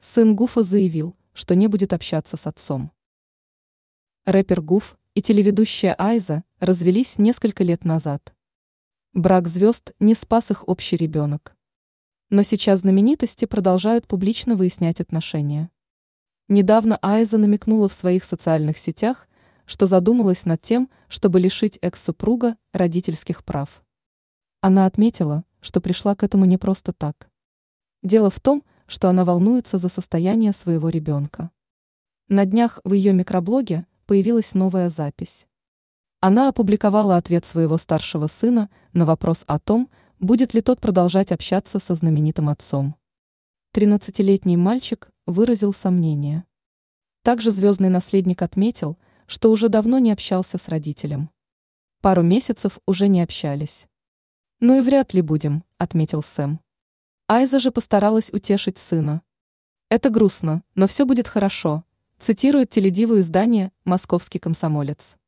Сын Гуфа заявил, что не будет общаться с отцом. Рэпер Гуф и телеведущая Айза развелись несколько лет назад. Брак звезд не спас их общий ребенок. Но сейчас знаменитости продолжают публично выяснять отношения. Недавно Айза намекнула в своих социальных сетях, что задумалась над тем, чтобы лишить экс-супруга родительских прав. Она отметила, что пришла к этому не просто так. Дело в том, что она волнуется за состояние своего ребенка. На днях в ее микроблоге появилась новая запись. Она опубликовала ответ своего старшего сына на вопрос о том, будет ли тот продолжать общаться со знаменитым отцом. 13-летний мальчик выразил сомнение. Также звездный наследник отметил, что уже давно не общался с родителем. Пару месяцев уже не общались. «Ну и вряд ли будем», — отметил Сэм. Айза же постаралась утешить сына. «Это грустно, но все будет хорошо», цитирует теледиву издание «Московский комсомолец».